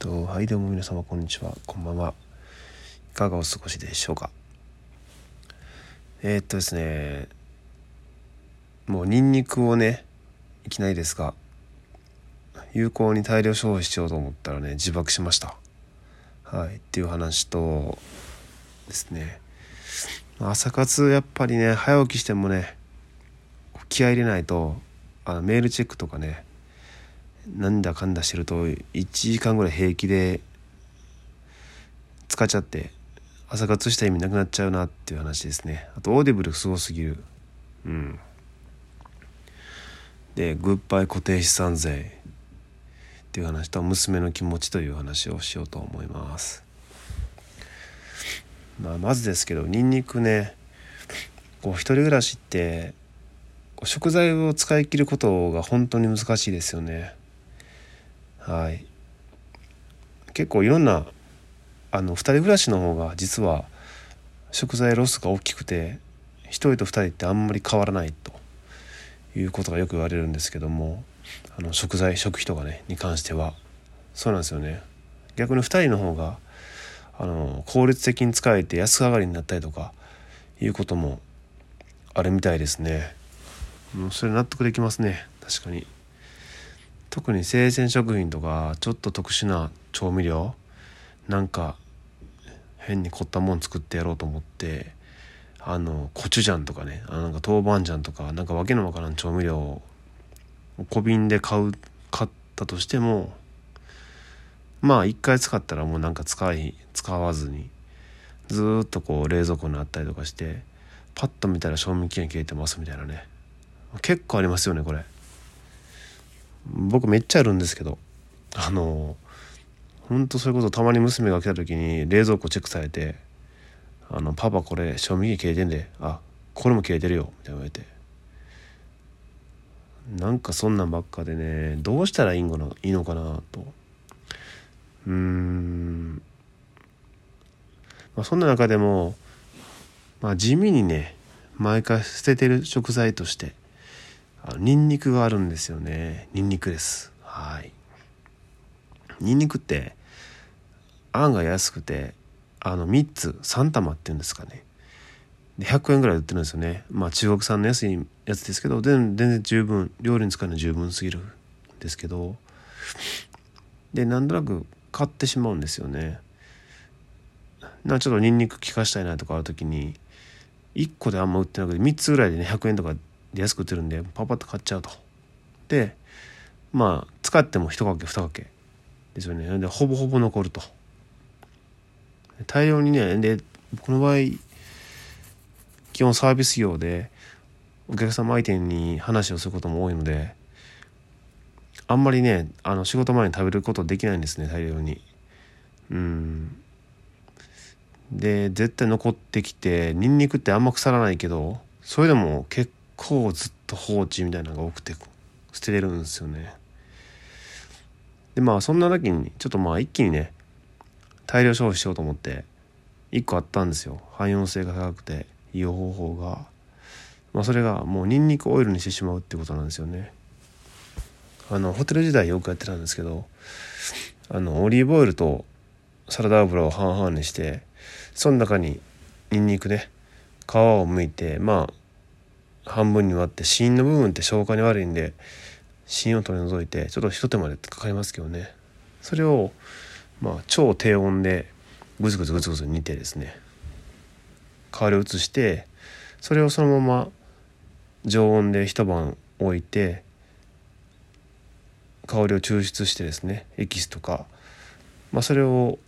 とはいどうも皆様こんにちは。こんばんは。いかがお過ごしでしょうか。えー、っとですねもうニンニクをねいきなりですが有効に大量消費しようと思ったらね自爆しました。はいっていう話とですね。朝活やっぱりね早起きしてもね気合入れないとあのメールチェックとかねなんだかんだしてると1時間ぐらい平気で使っちゃって朝活した意味なくなっちゃうなっていう話ですね。あと Audible すごすぎる。うん。でグッバイ固定資産税っていう話と娘の気持ちという話をしようと思います。まあまずですけどニンニクねこう一人暮らしって食材を使い切ることが本当に難しいですよね。はい。結構いろんなあの2人暮らしの方が実は食材ロスが大きくて1人と2人ってあんまり変わらないということがよく言われるんですけどもあの食材食費とかねに関しては。そうなんですよね。逆に2人の方があの効率的に使えて安上がりになったりとかいうこともあるみたいですね。それ納得できますね。確かに。特に生鮮食品とかちょっと特殊な調味料なんか変に凝ったもん作ってやろうと思ってあのコチュジャンとかねあなんか豆板醤とかなんかわけのわからん調味料を小瓶で買う買ったとしてもまあ一回使ったらもうなんか使い使わずにずっとこう冷蔵庫にあったりとかしてパッと見たら賞味期限切れてますみたいなね結構ありますよねこれ。僕めっちゃあるんですけどあのほんとそれこそたまに娘が来た時に冷蔵庫チェックされて「あのパパこれ賞味期限切れてんであこれも切れてるよ」みたいな言われて。なんかそんなんばっかでねどうしたらいいのかないいのかなと。うん。まあそんな中でもまあ地味にね毎回捨ててる食材としてあのニンニクがあるんですよね。ニンニクです。はい。ニンニクって案が安くてあの3つ3玉っていうんですかね。で100円ぐらい売ってるんですよね。まあ中国産の安いやつですけど全然十分料理に使うのは十分すぎるんですけど。でなんとなく買ってしまうんですよね。なちょっとニンニク効かしたいなとかある時に1個であんま売ってなくて3つぐらいでね100円とかで安く売ってるんでパパッと買っちゃうと。でまあ使っても1かけ2かけですよね。でほぼほぼ残ると。大量にねでこの場合基本サービス業でお客様相手に話をすることも多いのであんまりねあの仕事前に食べることできないんですね大量に。うん。で絶対残ってきてニンニクってあんま腐らないけどそれでも結構ずっと放置みたいなのが多くて捨てれるんですよね。でまあそんな時にちょっとまあ一気にね大量消費しようと思って1個あったんですよ。汎用性が高くていい方法が。まあそれがもうニンニクオイルにしてしまうってことなんですよね。あのホテル時代よくやってたんですけどあのオリーブオイルとサラダ油を半々にしてその中にニンニクね皮を剥いてまあ半分に割って芯の部分って消化に悪いんで芯を取り除いてちょっと一手間でかかりますけどね。それをまあ超低温でグツグツグツグツ煮てですね。香りを移してそれをそのまま常温で一晩置いて香りを抽出してですねエキスとか、まあ、それを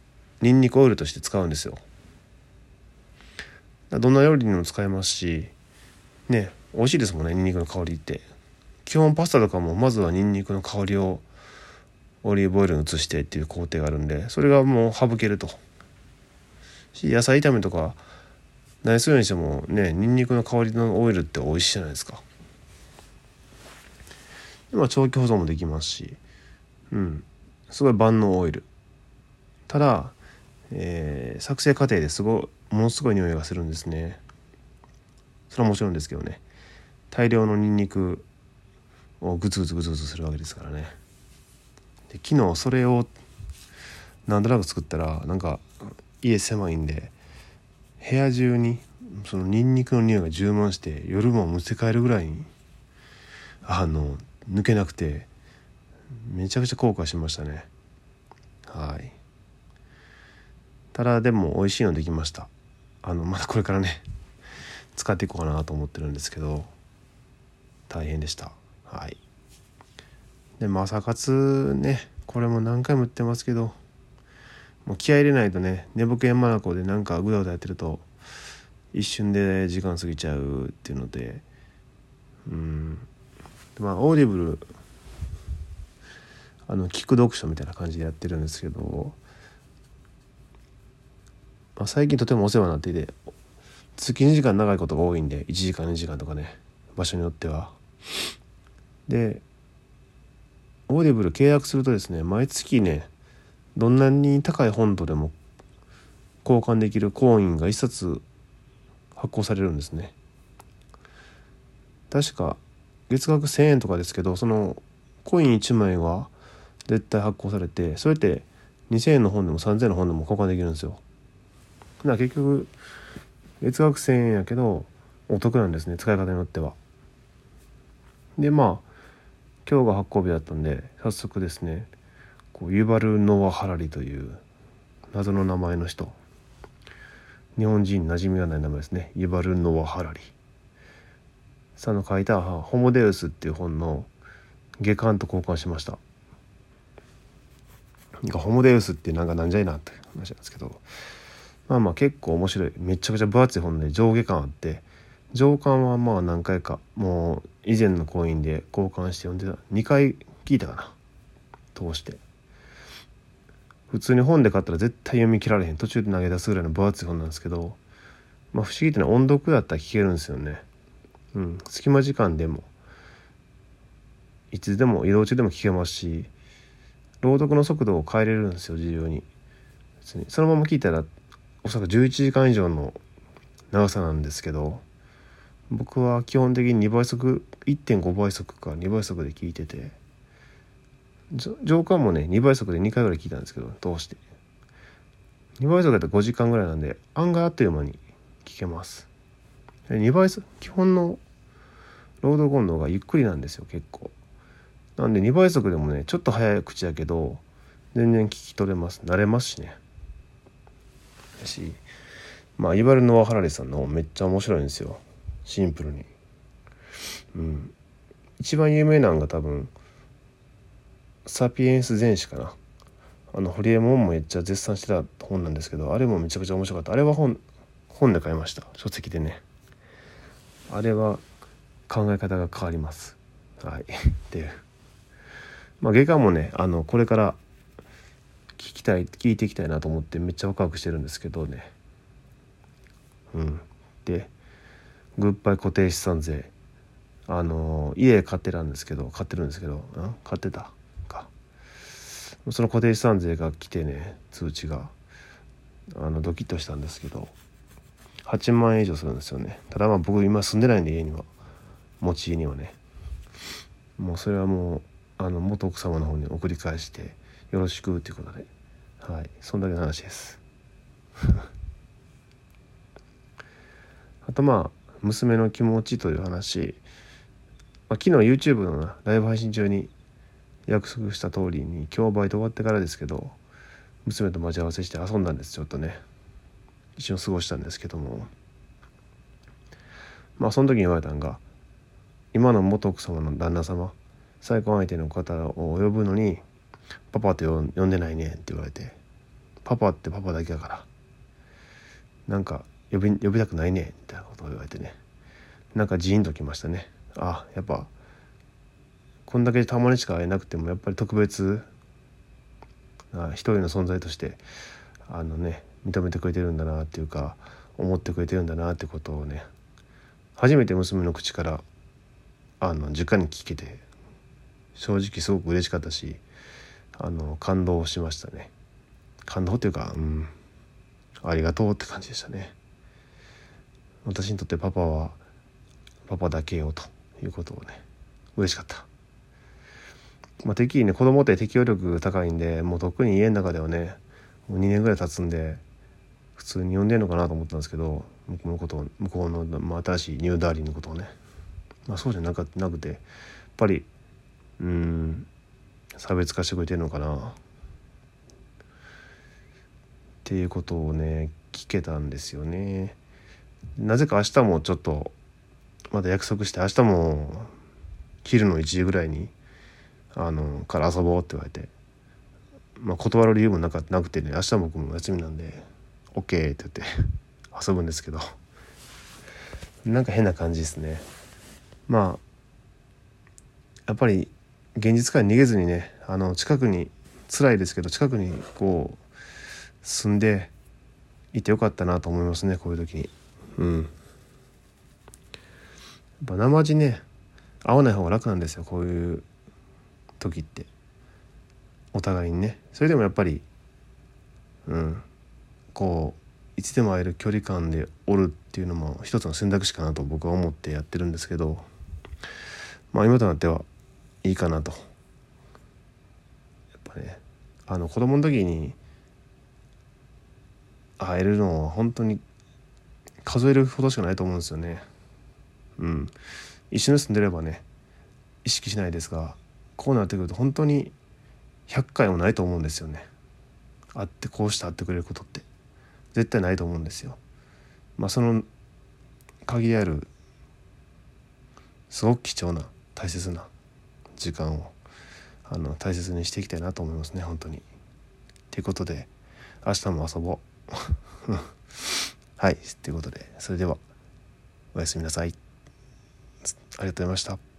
ニンニクオイルとして使うんですよ。どんな料理にも使えますしね。美味しいですもんねニンニクの香りって。基本パスタとかもまずはニンニクの香りをオリーブオイルに移してっていう工程があるんでそれがもう省けると。野菜炒めとか何するにしてもねニンニクの香りのオイルって美味しいじゃないですか。まあ長期保存もできますし。うん。すごい万能オイル。ただ、えー、作成過程ですごいものすごい匂いがするんですね。それはもちろんですけどね。大量のニンニクをグツグツグツグツするわけですからね。で昨日それをなんとなく作ったらなんか家狭いんで部屋中にそのニンニクの匂いが充満して夜もむせ返るぐらいにあの抜けなくてめちゃくちゃ後悔しましたね。はい。ただでも美味しいのできました。あのまだこれからね使っていこうかなと思ってるんですけど。大変でしたはいで朝活ねこれも何回も言ってますけどもう気合入れないとね寝ぼけ山中湖でなんかぐだぐだやってると一瞬で時間過ぎちゃうっていうのでうんまあオーディブルあの聞く読書みたいな感じでやってるんですけど、まあ、最近とてもお世話になっていて月2時間長いことが多いんで1時間2時間とかね場所によっては。でオーディブル契約するとですね毎月ねどんなに高い本とでも交換できるコインが1冊発行されるんですね。確か月額1,000円とかですけどそのコイン1枚は絶対発行されてそれって2,000円の本でも3,000円の本でも交換できるんですよ。だから結局月額1,000円やけどお得なんですね使い方によっては。でまあ今日が発行日だったんで早速ですねこうユバル・ノア・ハラリという謎の名前の人日本人馴染みがない名前ですね。ユバル・ノア・ハラリ。さんの書いた「ホモデウス」っていう本の下巻と交換しました。なんかホモデウスってなんかなんじゃいなって話なんですけど。まあまあ結構面白い。めちゃくちゃ分厚い本で上下巻あって上巻はまあ何回かもう以前のコインで交換して読んでた。2回聞いたかな。通して。普通に本で買ったら絶対読み切られへん。途中で投げ出すぐらいの分厚い本なんですけど。まあ不思議ってのは音読だったら聞けるんですよね。うん。隙間時間でも。いつでも移動中でも聞けますし。朗読の速度を変えれるんですよ自由に。別に。そのまま聞いたらおそらく11時間以上の長さなんですけど。僕は基本的に2倍速1.5倍速か2倍速で聞いてて上巻もね2倍速で2回ぐらい聞いたんですけど通して。2倍速だったら5時間ぐらいなんで案外あっという間に聞けます。2倍速基本のロードン度がゆっくりなんですよ結構。なんで2倍速でもねちょっと早い口やけど全然聞き取れます。慣れますしね。しまあいわゆるノア・ハラリさんのめっちゃ面白いんですよ。シンプルに。うん。一番有名なのが多分「サピエンス全史」かな。あのホリエモンもめっちゃ絶賛してた本なんですけどあれもめちゃくちゃ面白かった。あれは本本で買いました。書籍でね。あれは考え方が変わります。はい。っていう。まあ外科もねあのこれから聞きたい聞いていきたいなと思ってめっちゃワクワクしてるんですけどね。うん。でグッバイ固定資産税。あの家買ってたんですけど買ってるんですけど買ってたか。その固定資産税が来てね通知が。あのドキッとしたんですけど8万円以上するんですよね。ただまあ僕今住んでないんで家には。持ち家にはね。もうそれはもうあの元奥様の方に送り返してよろしくということで。はい。そんだけの話です。あとまあ娘の気持ちという話、まあ、昨日 YouTube のライブ配信中に約束した通りに今日バイト終わってからですけど娘と待ち合わせして遊んだんです。ちょっとね。一緒に過ごしたんですけども。まあその時に言われたんが今の元奥様の旦那様再婚相手の方を呼ぶのに「パパって呼んでないね」って言われて「パパってパパだけやから。なんか呼び呼びたくないね」みたいなことを言われてね。なんかジーンときましたね。あやっぱこんだけたまにしか会えなくてもやっぱり特別な一人の存在としてあのね認めてくれてるんだなっていうか思ってくれてるんだなってことをね初めて娘の口からあの直に聞けて正直すごく嬉しかったしあの感動しましたね。感動っていうかうんありがとうって感じでしたね。私にとってパパはパパだけよということをね嬉しかった。まあ、てっきりね子供って適応力高いんでもう特に家の中ではねもう2年ぐらい経つんで普通に呼んでんのかなと思ったんですけど向こうのことを向こうの、まあ、新しいニューダーリンのことをね、まあ、そうじゃなかなくてやっぱりうん差別化してくれてるのかな。っていうことをね聞けたんですよね。なぜか明日もちょっとまだ約束して明日も昼の1時ぐらいにあのから遊ぼうって言われて、まあ、断る理由もなかなくてね明日僕も休みなんで OK って言って 遊ぶんですけど。なんか変な感じですね。まあやっぱり現実から逃げずにねあの近くに辛いですけど近くにこう住んでいてよかったなと思いますねこういう時に。うん。やっぱ生地ね会わない方が楽なんですよこういう時って。お互いにね。それでもやっぱりうん。こういつでも会える距離感でおるっていうのも一つの選択肢かなと僕は思ってやってるんですけどまあ今となってはいいかなと。やっぱねあの子供の時に会えるのは本当に数えるほどしかないと思うんですよね。うん、一緒に住んでればね意識しないですがこうなってくると本当に100回もないと思うんですよね。会ってこうして会ってくれることって絶対ないと思うんですよ。まあその限りあるすごく貴重な大切な時間をあの大切にしていきたいなと思いますね本当に。ということで明日も遊ぼう。はいということでそれではおやすみなさい。ありがとうございました。